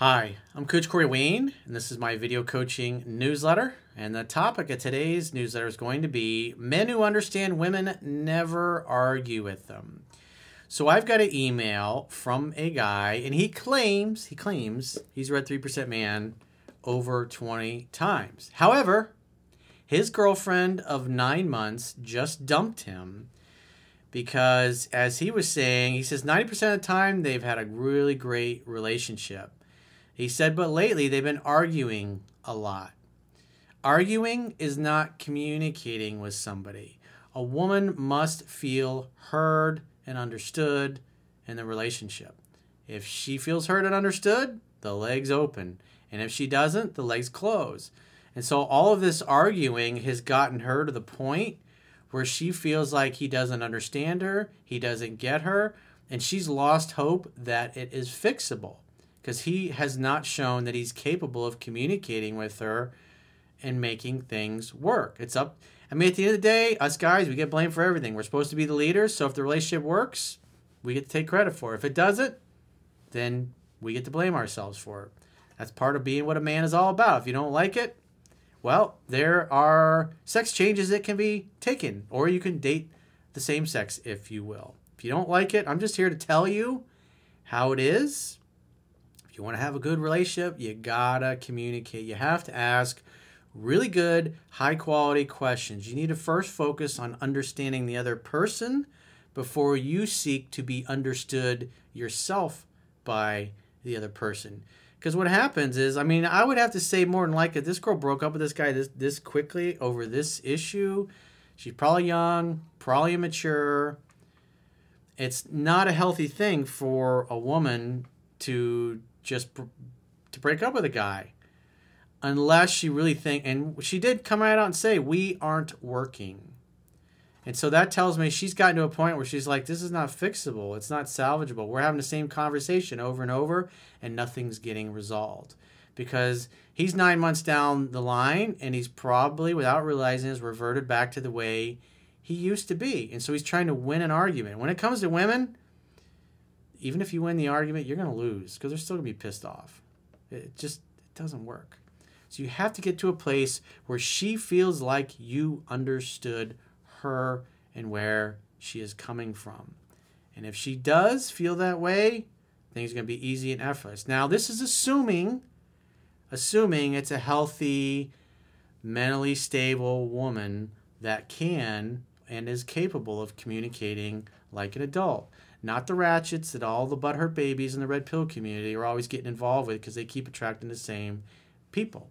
Hi, I'm Coach Corey Wayne, and this is my video coaching newsletter. And the topic of today's newsletter is going to be men who understand women never argue with them. So I've got an email from a guy, and he claims he claims he's read Three Percent Man over 20 times. However, his girlfriend of nine months just dumped him because, as he was saying, he says 90% of the time they've had a really great relationship. He said, but lately they've been arguing a lot. Arguing is not communicating with somebody. A woman must feel heard and understood in the relationship. If she feels heard and understood, the legs open. And if she doesn't, the legs close. And so all of this arguing has gotten her to the point where she feels like he doesn't understand her, he doesn't get her, and she's lost hope that it is fixable because he has not shown that he's capable of communicating with her and making things work. It's up. I mean, at the end of the day, us guys, we get blamed for everything. We're supposed to be the leaders. So if the relationship works, we get to take credit for it. If it doesn't, then we get to blame ourselves for it. That's part of being what a man is all about. If you don't like it, well, there are sex changes that can be taken, or you can date the same sex, if you will. If you don't like it, I'm just here to tell you how it is. You want to have a good relationship, you gotta communicate. You have to ask really good, high quality questions. You need to first focus on understanding the other person before you seek to be understood yourself by the other person. Because what happens is, I mean, I would have to say more than likely, this girl broke up with this guy this this quickly over this issue. She's probably young, probably immature. It's not a healthy thing for a woman to just to break up with a guy, unless she really think. And she did come right out and say, "We aren't working." And so that tells me she's gotten to a point where she's like, this is not fixable. It's not salvageable. We're having the same conversation over and over, and nothing's getting resolved. Because he's nine months down the line, and he's probably, without realizing, has reverted back to the way he used to be. And so he's trying to win an argument. When it comes to women, even if you win the argument, you're going to lose because they're still going to be pissed off. It just it doesn't work. So you have to get to a place where she feels like you understood her and where she is coming from. And if she does feel that way, things are going to be easy and effortless. Now, this is assuming assuming it's a healthy, mentally stable woman that can and is capable of communicating like an adult. Not the ratchets that all the butthurt babies in the red pill community are always getting involved with because they keep attracting the same people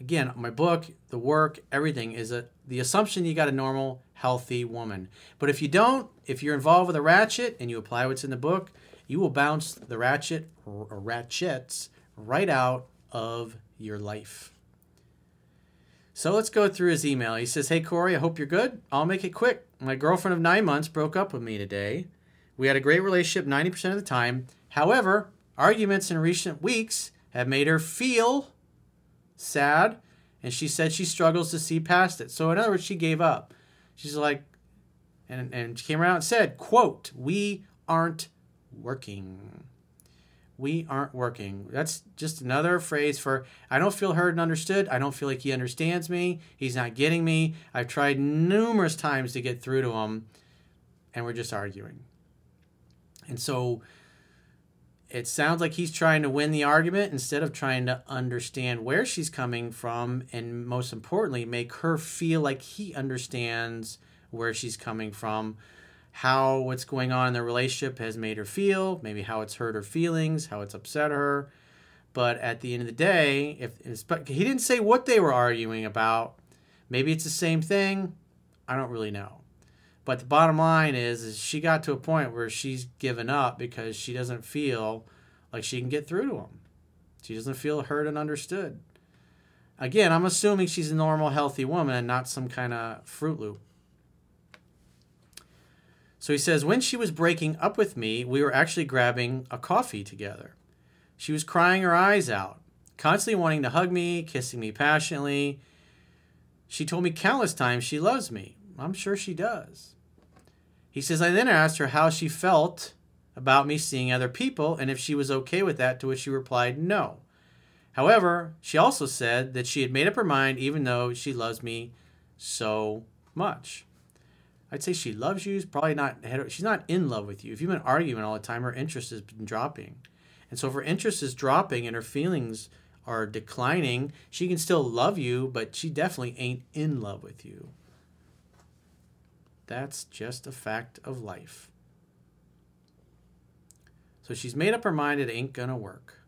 again, my book, the work, everything is a the assumption you got a normal, healthy woman. But if you don't, if you're involved with a ratchet and you apply what's in the book, you will bounce the ratchet or ratchets right out of your life. So let's go through his email. He says, Hey Corey, I hope you're good. I'll make it quick. My girlfriend of nine months broke up with me today. We had a great relationship 90% of the time. However, arguments in recent weeks have made her feel sad, and she said she struggles to see past it. So in other words, she gave up. She's like, and and she came around and said, "quote We aren't working." We aren't working. That's just another phrase for I don't feel heard and understood. I don't feel like he understands me. He's not getting me. I've tried numerous times to get through to him, and we're just arguing. And so it sounds like he's trying to win the argument instead of trying to understand where she's coming from and most importantly make her feel like he understands where she's coming from how what's going on in their relationship has made her feel maybe how it's hurt her feelings how it's upset her but at the end of the day if but he didn't say what they were arguing about maybe it's the same thing i don't really know but the bottom line is, is she got to a point where she's given up because she doesn't feel like she can get through to him. She doesn't feel heard and understood. Again, I'm assuming she's a normal, healthy woman and not some kind of Fruit Loop. So he says, when she was breaking up with me, we were actually grabbing a coffee together. She was crying her eyes out, constantly wanting to hug me, kissing me passionately. She told me countless times she loves me. I'm sure she does. He says, I then asked her how she felt about me seeing other people and if she was okay with that, to which she replied no. However, she also said that she had made up her mind even though she loves me so much. I'd say she loves you. Probably not. She's not in love with you. If you've been arguing all the time, her interest has been dropping, and so if her interest is dropping and her feelings are declining, she can still love you, but she definitely ain't in love with you. That's just a fact of life. So she's made up her mind it ain't gonna work.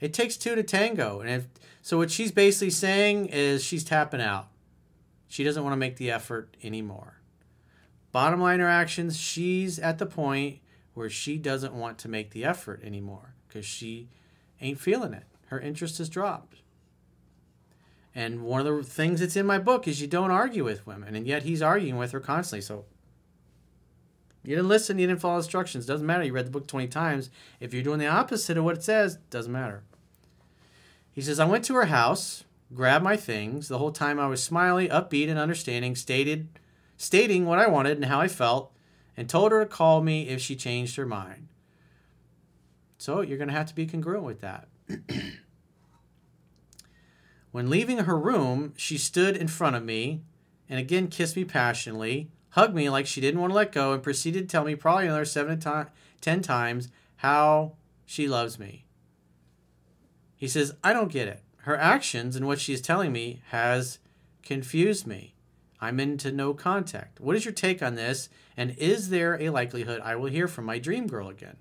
It takes two to tango, and if so, what she's basically saying is she's tapping out. She doesn't want to make the effort anymore. Bottom line, her actions, she's at the point where she doesn't want to make the effort anymore because she ain't feeling it. Her interest has dropped. And one of the things that's in my book is you don't argue with women, and yet he's arguing with her constantly. So you didn't listen, you didn't follow instructions. Doesn't matter. You read the book 20 times. If you're doing the opposite of what it says, doesn't matter. He says, I went to her house, grabbed my things. The whole time I was smiley, upbeat, and understanding, stated, stating what I wanted and how I felt, and told her to call me if she changed her mind. So you're going to have to be congruent with that. when leaving her room, she stood in front of me and again kissed me passionately, hugged me like she didn't want to let go, and proceeded to tell me probably another seven to ten times how she loves me. He says, I don't get it. Her actions and what she is telling me has confused me. I'm into no contact. What is your take on this? And is there a likelihood I will hear from my dream girl again?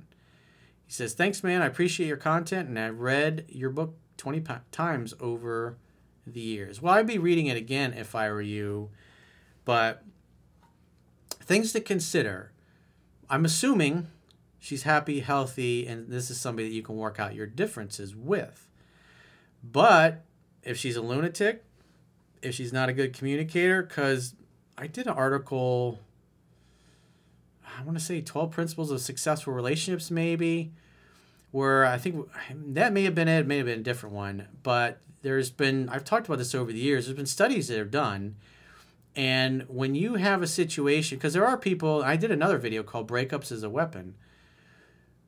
He says, Thanks, man. I appreciate your content, and I've read your book 20 times over the years. Well, I'd be reading it again if I were you, but things to consider. I'm assuming she's happy, healthy, and this is somebody that you can work out your differences with. But if she's a lunatic, if she's not a good communicator, because I did an article, I want to say 12 Principles of Successful Relationships, maybe, where I think that may have been it, it may have been a different one, but there's been, I've talked about this over the years, there's been studies that are done and when you have a situation, because there are people, I did another video called Breakups as a Weapon,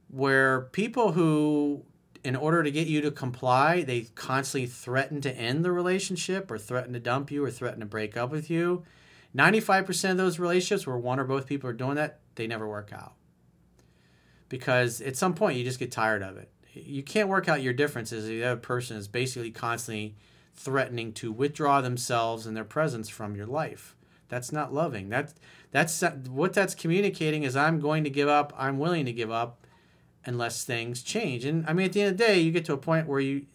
where people who, in order to get you to comply, they constantly threaten to end the relationship or threaten to dump you or threaten to break up with you. 95% of those relationships where one or both people are doing that, they never work out. Because at some point you just get tired of it. You can't work out your differences if the other person is basically constantly threatening to withdraw themselves and their presence from your life. That's not loving. That's that's what that's communicating is I'm going to give up. I'm willing to give up unless things change. And I mean, at the end of the day, you get to a point where you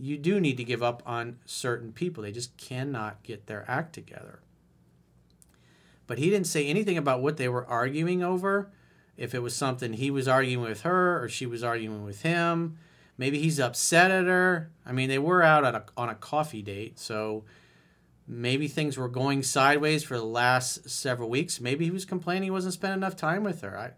you do need to give up on certain people. They just cannot get their act together. But he didn't say anything about what they were arguing over. If it was something he was arguing with her or she was arguing with him Maybe he's upset at her. I mean, they were out a, on a coffee date, so maybe things were going sideways for the last several weeks. Maybe he was complaining he wasn't spending enough time with her. I,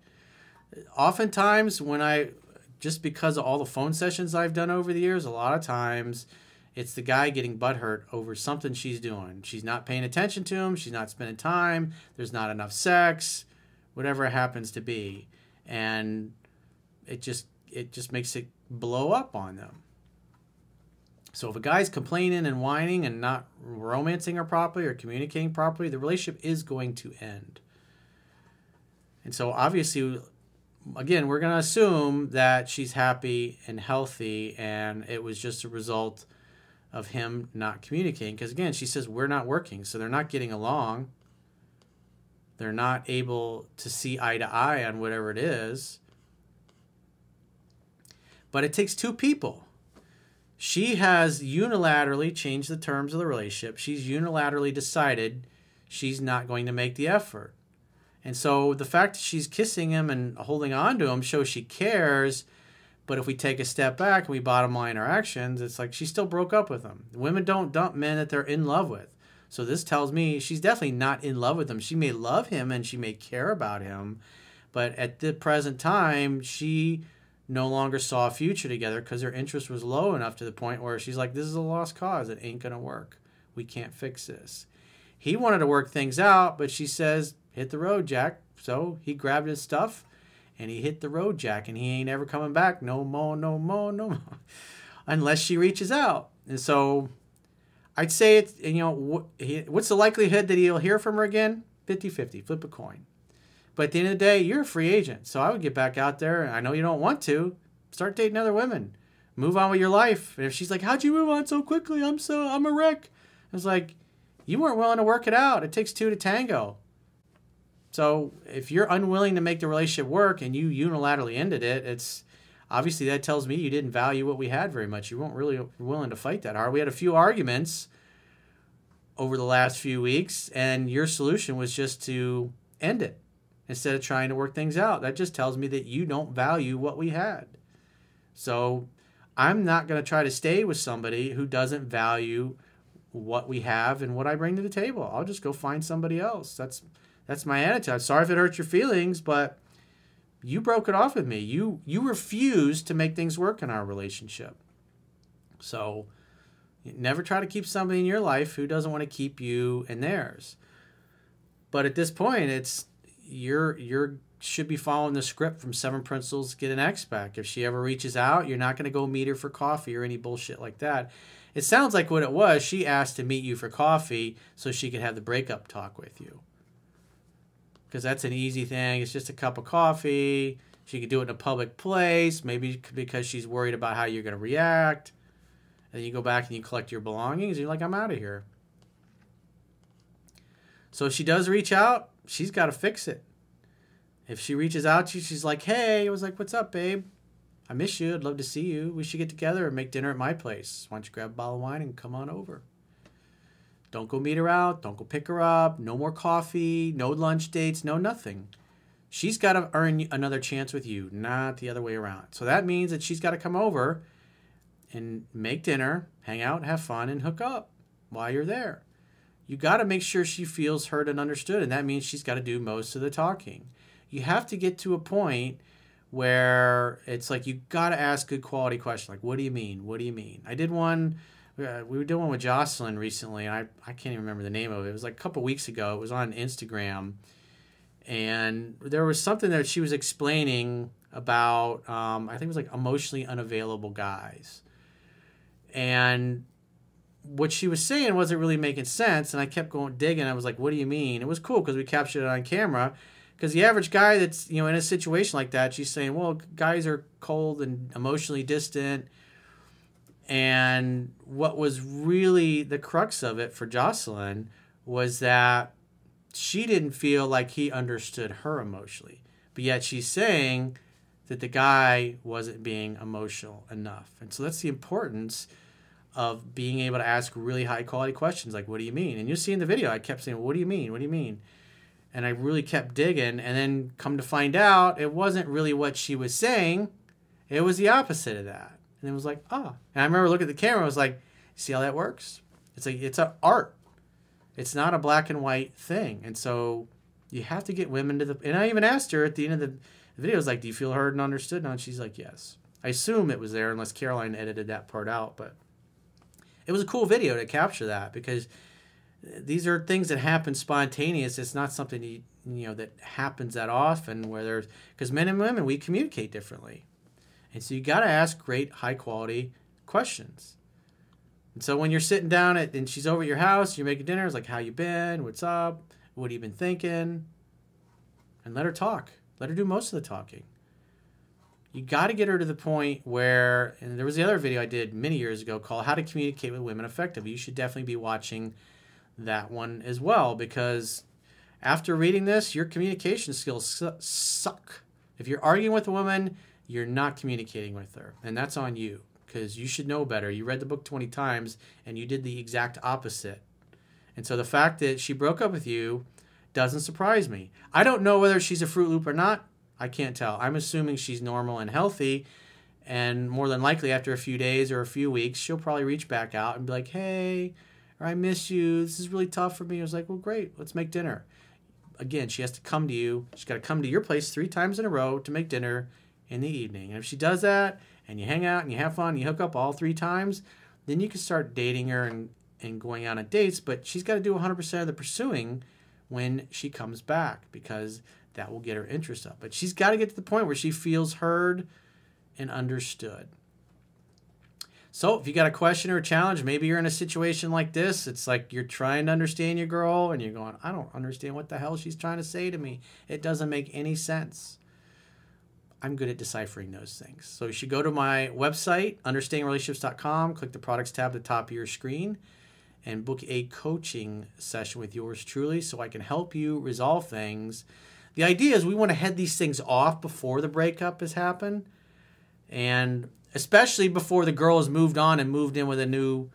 oftentimes, when I, just because of all the phone sessions I've done over the years, a lot of times it's the guy getting butthurt over something she's doing. She's not paying attention to him. She's not spending time. There's not enough sex, whatever it happens to be, and it just it just makes it blow up on them. So if a guy's complaining and whining and not romancing her properly or communicating properly, the relationship is going to end. And so obviously, again, we're going to assume that she's happy and healthy and it was just a result of him not communicating. Because again, she says, we're not working. So they're not getting along. They're not able to see eye to eye on whatever it is. But it takes two people. She has unilaterally changed the terms of the relationship. She's unilaterally decided she's not going to make the effort. And so the fact that she's kissing him and holding on to him shows she cares. But if we take a step back and we bottom line our actions, it's like she still broke up with him. Women don't dump men that they're in love with. So this tells me she's definitely not in love with him. She may love him and she may care about him, but at the present time, she no longer saw a future together because her interest was low enough to the point where she's like, This is a lost cause. It ain't going to work. We can't fix this. He wanted to work things out, but she says, Hit the road, Jack. So he grabbed his stuff and he hit the road jack and he ain't ever coming back no more, no more, no more, unless she reaches out. And so I'd say it's, you know, what's the likelihood that he'll hear from her again? 50 50, flip a coin. But at the end of the day, you're a free agent. So I would get back out there. I know you don't want to. Start dating other women. Move on with your life. And if she's like, How'd you move on so quickly? I'm so, I'm a wreck. I was like, You weren't willing to work it out. It takes two to tango. So if you're unwilling to make the relationship work and you unilaterally ended it, it's obviously that tells me you didn't value what we had very much. You weren't really willing to fight that hard. We had a few arguments over the last few weeks, and your solution was just to end it instead of trying to work things out. That just tells me that you don't value what we had. So I'm not going to try to stay with somebody who doesn't value what we have and what I bring to the table. I'll just go find somebody else. That's that's my attitude. Sorry if it hurts your feelings, but you broke it off with me. You you refused to make things work in our relationship. So never try to keep somebody in your life who doesn't want to keep you in theirs. But at this point, it's you're you're should be following the script from Seven Principles Get an Ex Back. If she ever reaches out, you're not going to go meet her for coffee or any bullshit like that. It sounds like what it was. She asked to meet you for coffee so she could have the breakup talk with you because that's an easy thing. It's just a cup of coffee. She could do it in a public place, maybe because she's worried about how you're going to react. And you go back and you collect your belongings, you're like, I'm out of here. So if she does reach out, she's got to fix it. If she reaches out to you, she's like, Hey, I was like, What's up, babe? I miss you. I'd love to see you. We should get together and make dinner at my place. Why don't you grab a bottle of wine and come on over? Don't go meet her out. Don't go pick her up. No more coffee. No lunch dates. No nothing. She's got to earn another chance with you, not the other way around. So that means that she's got to come over and make dinner, hang out, have fun, and hook up while you're there. You got to make sure she feels heard and understood, and that means she's got to do most of the talking. You have to get to a point where it's like you got to ask good quality questions like, What do you mean? What do you mean? I did one uh, we were doing one with Jocelyn recently, and I, I can't even remember the name of it. It was like a couple weeks ago. It was on Instagram, and there was something that she was explaining about. Um, I think it was like emotionally unavailable guys, and what she was saying wasn't really making sense. And I kept going digging. I was like, "What do you mean?" It was cool because we captured it on camera. Because the average guy that's you know in a situation like that, she's saying, "Well, guys are cold and emotionally distant." And what was really the crux of it for Jocelyn was that she didn't feel like he understood her emotionally. But yet she's saying that the guy wasn't being emotional enough. And so that's the importance of being able to ask really high quality questions like, what do you mean? And you see in the video, I kept saying, what do you mean? What do you mean? And I really kept digging. And then come to find out, it wasn't really what she was saying, it was the opposite of that. And it was like, ah. And I remember looking at the camera, I was like, see how that works? It's like it's an art. It's not a black and white thing. And so you have to get women to the and I even asked her at the end of the video, I was like, Do you feel heard and understood? And she's like, Yes. I assume it was there unless Caroline edited that part out, but it was a cool video to capture that because these are things that happen spontaneous. It's not something you, you know that happens that often where there's because men and women we communicate differently. And so you got to ask great, high quality questions. And so when you're sitting down at, and she's over at your house, you're making dinner, it's like, how you been? What's up? What have you been thinking? And let her talk. Let her do most of the talking. You got to get her to the point where, and there was the other video I did many years ago called How to Communicate with Women Effectively. You should definitely be watching that one as well because after reading this, your communication skills suck. If you're arguing with a woman, you're not communicating with her. And that's on you because you should know better. You read the book 20 times and you did the exact opposite. And so the fact that she broke up with you doesn't surprise me. I don't know whether she's a Fruit Loop or not. I can't tell. I'm assuming she's normal and healthy. And more than likely, after a few days or a few weeks, she'll probably reach back out and be like, hey, or I miss you. This is really tough for me. I was like, well, great. Let's make dinner. Again, she has to come to you. She's got to come to your place three times in a row to make dinner in the evening. And if she does that and you hang out and you have fun, you hook up all three times, then you can start dating her and, and going out on dates. But she's got to do 100% of the pursuing when she comes back because that will get her interest up. But she's got to get to the point where she feels heard and understood. So, if you got a question or a challenge, maybe you're in a situation like this. It's like you're trying to understand your girl and you're going, I don't understand what the hell she's trying to say to me. It doesn't make any sense. I'm good at deciphering those things. So, you should go to my website, understandingrelationships.com, click the products tab at the top of your screen, and book a coaching session with yours truly so I can help you resolve things. The idea is we want to head these things off before the breakup has happened. And especially before the girl has moved on and moved in with a new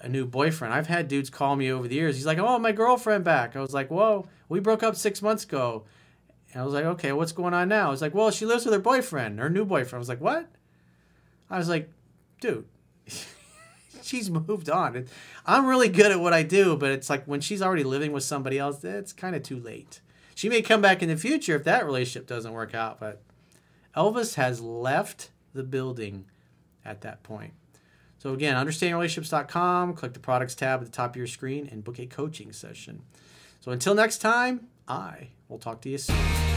a new boyfriend. I've had dudes call me over the years. He's like, "Oh, my girlfriend back." I was like, "Whoa, we broke up six months ago." And I was like, "Okay, what's going on now?" He's like, "Well, she lives with her boyfriend, her new boyfriend." I was like, "What?" I was like, "Dude." she's moved on. I'm really good at what I do, but it's like when she's already living with somebody else, it's kind of too late. She may come back in the future if that relationship doesn't work out, but Elvis has left the building at that point. So again, understandingrelationships.com, click the products tab at the top of your screen and book a coaching session. So until next time, I will talk to you soon.